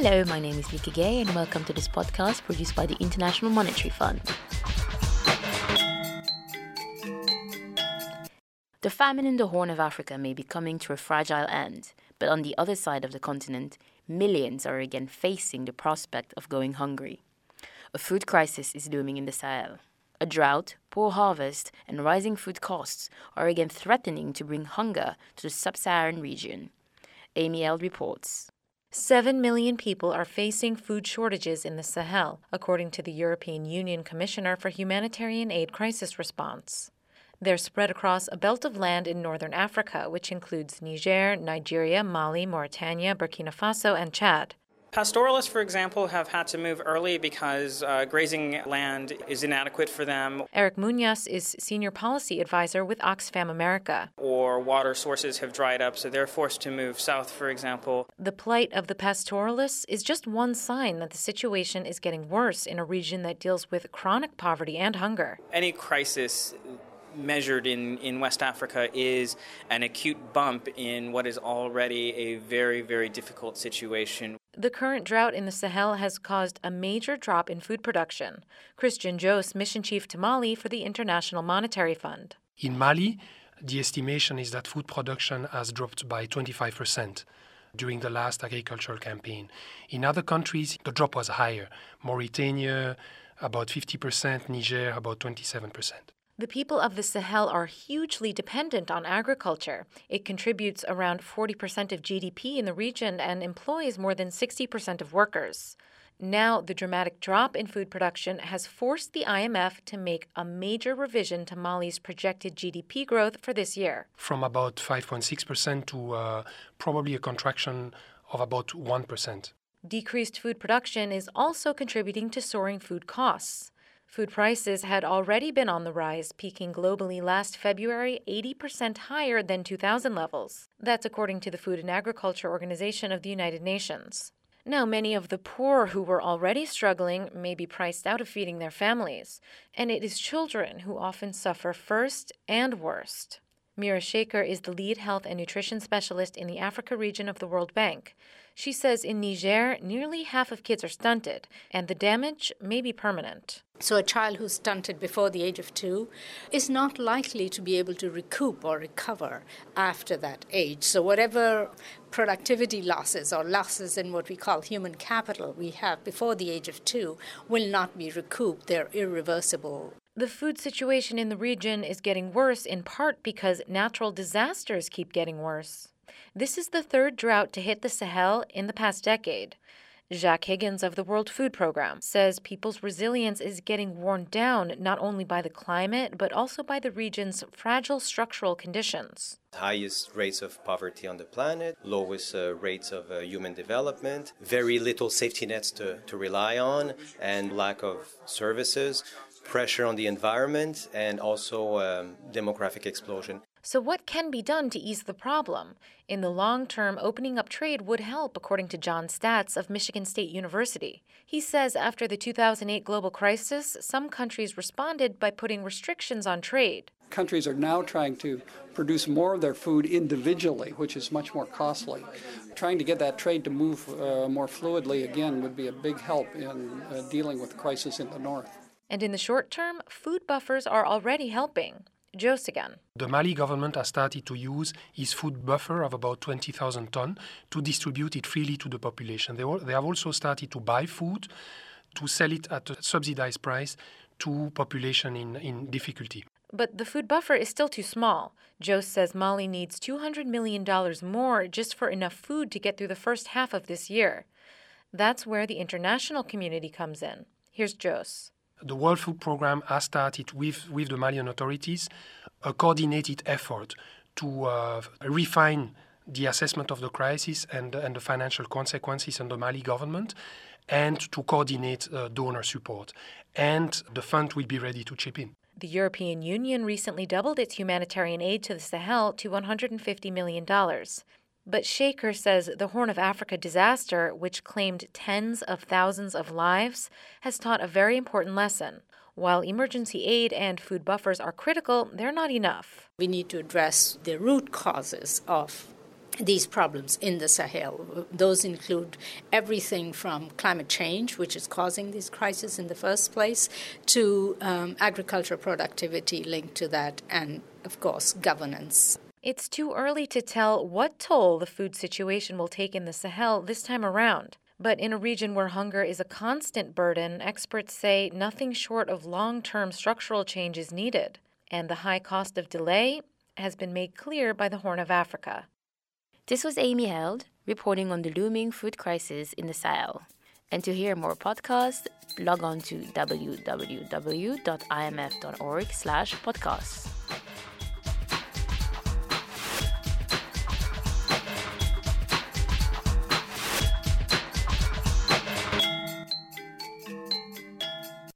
Hello, my name is Vika Gay, and welcome to this podcast produced by the International Monetary Fund. The famine in the Horn of Africa may be coming to a fragile end, but on the other side of the continent, millions are again facing the prospect of going hungry. A food crisis is looming in the Sahel. A drought, poor harvest, and rising food costs are again threatening to bring hunger to the sub Saharan region. Amy Held reports. Seven million people are facing food shortages in the Sahel, according to the European Union Commissioner for Humanitarian Aid Crisis Response. They're spread across a belt of land in northern Africa, which includes Niger, Nigeria, Mali, Mauritania, Burkina Faso, and Chad. Pastoralists, for example, have had to move early because uh, grazing land is inadequate for them. Eric Munoz is senior policy advisor with Oxfam America. Or water sources have dried up, so they're forced to move south, for example. The plight of the pastoralists is just one sign that the situation is getting worse in a region that deals with chronic poverty and hunger. Any crisis measured in, in West Africa is an acute bump in what is already a very, very difficult situation. The current drought in the Sahel has caused a major drop in food production. Christian Josz, mission chief to Mali for the International Monetary Fund. In Mali, the estimation is that food production has dropped by 25% during the last agricultural campaign. In other countries, the drop was higher. Mauritania, about 50%, Niger, about 27%. The people of the Sahel are hugely dependent on agriculture. It contributes around 40% of GDP in the region and employs more than 60% of workers. Now, the dramatic drop in food production has forced the IMF to make a major revision to Mali's projected GDP growth for this year. From about 5.6% to uh, probably a contraction of about 1%. Decreased food production is also contributing to soaring food costs. Food prices had already been on the rise, peaking globally last February 80% higher than 2000 levels. That's according to the Food and Agriculture Organization of the United Nations. Now, many of the poor who were already struggling may be priced out of feeding their families, and it is children who often suffer first and worst. Meera Shekar is the lead health and nutrition specialist in the Africa region of the World Bank. She says in Niger, nearly half of kids are stunted, and the damage may be permanent. So, a child who's stunted before the age of two is not likely to be able to recoup or recover after that age. So, whatever productivity losses or losses in what we call human capital we have before the age of two will not be recouped. They're irreversible. The food situation in the region is getting worse in part because natural disasters keep getting worse. This is the third drought to hit the Sahel in the past decade. Jacques Higgins of the World Food Programme says people's resilience is getting worn down not only by the climate, but also by the region's fragile structural conditions. Highest rates of poverty on the planet, lowest uh, rates of uh, human development, very little safety nets to, to rely on, and lack of services, pressure on the environment, and also um, demographic explosion. So, what can be done to ease the problem? In the long term, opening up trade would help, according to John Staatz of Michigan State University. He says after the 2008 global crisis, some countries responded by putting restrictions on trade. Countries are now trying to produce more of their food individually, which is much more costly. Trying to get that trade to move uh, more fluidly again would be a big help in uh, dealing with the crisis in the north. And in the short term, food buffers are already helping. Josz again. The Mali government has started to use its food buffer of about 20,000 tonnes to distribute it freely to the population. They, all, they have also started to buy food to sell it at a subsidized price to population in, in difficulty. But the food buffer is still too small. Josz says Mali needs $200 million more just for enough food to get through the first half of this year. That's where the international community comes in. Here's Josz. The World Food Programme has started with, with the Malian authorities a coordinated effort to uh, refine the assessment of the crisis and, and the financial consequences on the Mali government and to coordinate uh, donor support. And the fund will be ready to chip in. The European Union recently doubled its humanitarian aid to the Sahel to $150 million. But Shekar says the Horn of Africa disaster, which claimed tens of thousands of lives, has taught a very important lesson. While emergency aid and food buffers are critical, they're not enough. We need to address the root causes of these problems in the Sahel. Those include everything from climate change, which is causing these crises in the first place, to um, agricultural productivity linked to that, and of course, governance. It's too early to tell what toll the food situation will take in the Sahel this time around. But in a region where hunger is a constant burden, experts say nothing short of long term structural change is needed. And the high cost of delay has been made clear by the Horn of Africa. This was Amy Held reporting on the looming food crisis in the Sahel. And to hear more podcasts, log on to www.imf.org/podcasts.